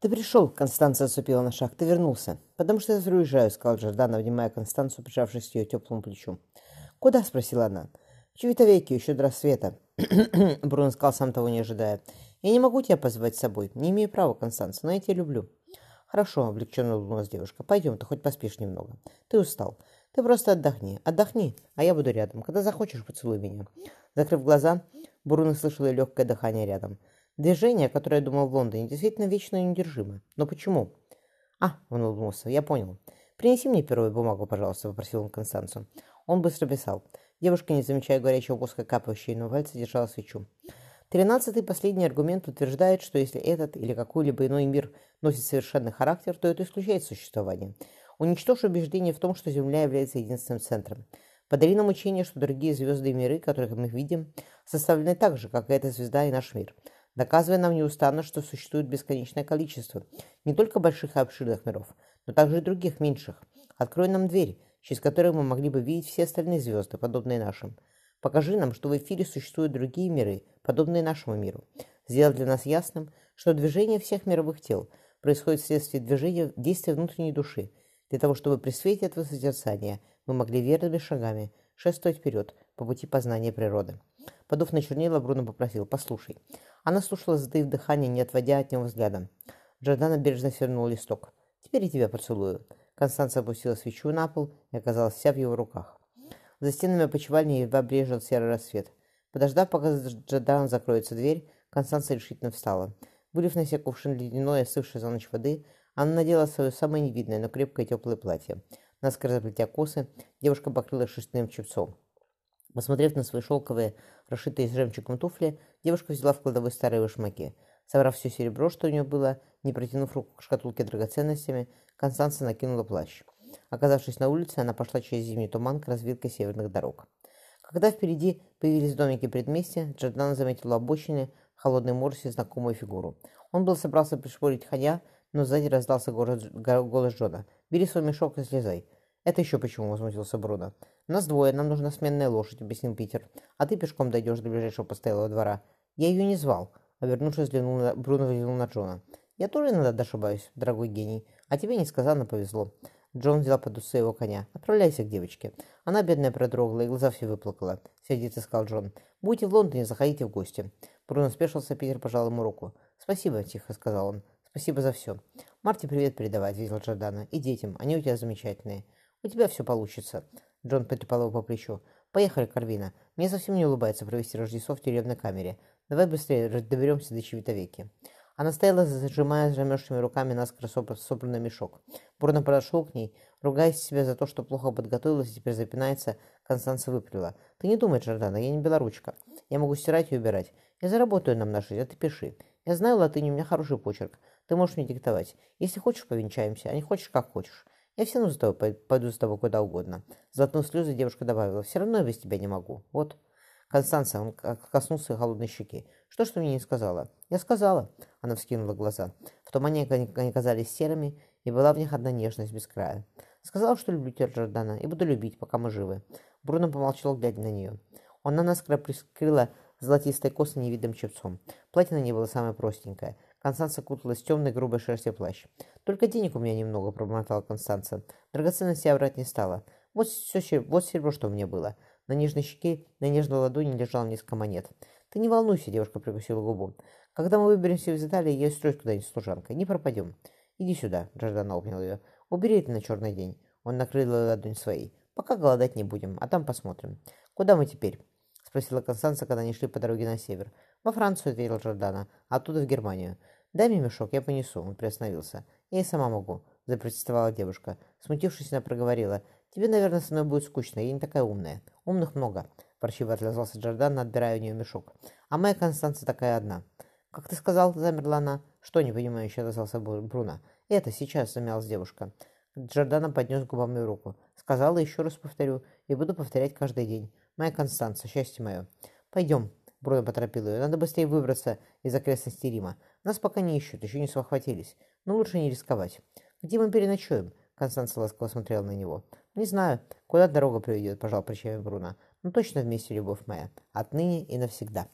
«Ты пришел!» — Констанция отступила на шаг. «Ты вернулся!» «Потому что я уезжаю», — сказал Джордан, обнимая Констанцию, прижавшись к ее теплому плечу. «Куда?» — спросила она. «В Чевитовеке, еще до рассвета». Бруно сказал, сам того не ожидая. «Я не могу тебя позвать с собой. Не имею права, Констанция, но я тебя люблю». «Хорошо», — облегченно улыбнулась девушка. «Пойдем, ты хоть поспишь немного. Ты устал. Ты просто отдохни. Отдохни, а я буду рядом. Когда захочешь, поцелуй меня». Закрыв глаза, Бруно слышал ее легкое дыхание рядом. Движение, которое я думал в Лондоне, действительно вечно и неудержимо. Но почему? А, он улыбнулся, я понял. Принеси мне перо и бумагу, пожалуйста, попросил он Констанцию. Он быстро писал. Девушка, не замечая горячего воска, капающей на пальцы, держала свечу. Тринадцатый последний аргумент утверждает, что если этот или какой-либо иной мир носит совершенный характер, то это исключает существование. Уничтожь убеждение в том, что Земля является единственным центром. Подари нам учение, что другие звезды и миры, которых мы видим, составлены так же, как и эта звезда и наш мир доказывая нам неустанно, что существует бесконечное количество не только больших и обширных миров, но также и других меньших. Открой нам дверь, через которую мы могли бы видеть все остальные звезды, подобные нашим. Покажи нам, что в эфире существуют другие миры, подобные нашему миру. Сделай для нас ясным, что движение всех мировых тел происходит вследствие движения действия внутренней души, для того, чтобы при свете этого созерцания мы могли верными шагами шествовать вперед по пути познания природы. Подув на чернила, Бруно попросил «Послушай». Она слушала, затаив дыхание, не отводя от него взгляда. Джордана бережно свернул листок. «Теперь я тебя поцелую». Констанция опустила свечу на пол и оказалась вся в его руках. За стенами опочивальни едва брежил серый рассвет. Подождав, пока Джордан закроется дверь, Констанция решительно встала. Вылив на себя кувшин ледяной, остывшей за ночь воды, она надела свое самое невидное, но крепкое теплое платье. Наскоро заплетя косы, девушка покрыла шерстяным чепцом. Посмотрев на свои шелковые, расшитые жемчугом туфли, девушка взяла в кладовой старые вышмаки. Собрав все серебро, что у нее было, не протянув руку к шкатулке драгоценностями, Констанция накинула плащ. Оказавшись на улице, она пошла через зимний туман к развилке северных дорог. Когда впереди появились домики предместья, Джордан заметил у обочины холодной морси знакомую фигуру. Он был собрался пришпорить коня, но сзади раздался голос Джона. «Бери свой мешок и слезай». «Это еще почему?» – возмутился Бруно. «Нас двое, нам нужна сменная лошадь», — объяснил Питер. «А ты пешком дойдешь до ближайшего постоялого двора». «Я ее не звал», — обернувшись, взглянул на... Бруно взглянул на Джона. «Я тоже иногда ошибаюсь, дорогой гений. А тебе несказанно повезло». Джон взял под усы его коня. «Отправляйся к девочке». Она, бедная, продрогла и глаза все выплакала. Сердито сказал Джон. «Будете в Лондоне, заходите в гости». Бруно спешился, Питер пожал ему руку. «Спасибо», — тихо сказал он. «Спасибо за все». «Марти привет передавать», — ответил Джордана. «И детям. Они у тебя замечательные. У тебя все получится». Джон потрепал его по плечу. «Поехали, Карвина. Мне совсем не улыбается провести Рождество в тюремной камере. Давай быстрее доберемся до Чевитовеки». Она стояла, зажимая замерзшими руками наскоро собранный мешок. Бурно подошел к ней, ругаясь себя за то, что плохо подготовилась и теперь запинается, Констанция выплюла. «Ты не думай, Джордана, я не белоручка. Я могу стирать и убирать. Я заработаю нам на жизнь, а ты пиши. Я знаю латынь, у меня хороший почерк. Ты можешь мне диктовать. Если хочешь, повенчаемся, а не хочешь, как хочешь. Я все равно за тобой пойду с тобой куда угодно. Заткнув слезы, девушка добавила. Все равно я без тебя не могу. Вот. Констанция, он коснулся холодной щеки. Что ж ты мне не сказала? Я сказала. Она вскинула глаза. В тумане они казались серыми, и была в них одна нежность без края. Сказала, что люблю тебя, Джордана, и буду любить, пока мы живы. Бруно помолчал, глядя на нее. Она наскоро прикрыла золотистой косы невидным чепцом. Платье на ней было самое простенькое — Констанция куталась в темной грубой шерсти плащ. «Только денег у меня немного», — пробормотала Констанция. Драгоценности я брать не стала. Вот все, вот серебро, что у меня было. На нежной щеке, на нежной ладони лежал несколько монет. «Ты не волнуйся», — девушка прикусила губу. «Когда мы выберемся из Италии, я устроюсь куда-нибудь служанкой. Не пропадем». «Иди сюда», — Джордан обнял ее. «Убери это на черный день». Он накрыл ладонь своей. «Пока голодать не будем, а там посмотрим. Куда мы теперь?» — спросила Констанция, когда они шли по дороге на север. «Во Францию», — ответил Джордана, — «оттуда в Германию». «Дай мне мешок, я понесу», — он приостановился. «Я и сама могу», — запротестовала девушка. Смутившись, она проговорила. «Тебе, наверное, со мной будет скучно, я не такая умная. Умных много», — ворчиво отозвался Джордан, отбирая у нее мешок. «А моя Констанция такая одна». «Как ты сказал?» — замерла она. «Что, не понимаю, еще отозвался Бруно. «Это сейчас», — замялась девушка. Джордана поднес губам ее руку. «Сказала, еще раз повторю, и буду повторять каждый день. Моя Констанция, счастье мое». «Пойдем», Бруно поторопил ее. «Надо быстрее выбраться из окрестностей Рима. Нас пока не ищут, еще не схватились. Но лучше не рисковать. Где мы переночуем?» Констанция ласково смотрела на него. «Не знаю, куда дорога приведет», – пожал плечами Бруно. «Но точно вместе, любовь моя. Отныне и навсегда».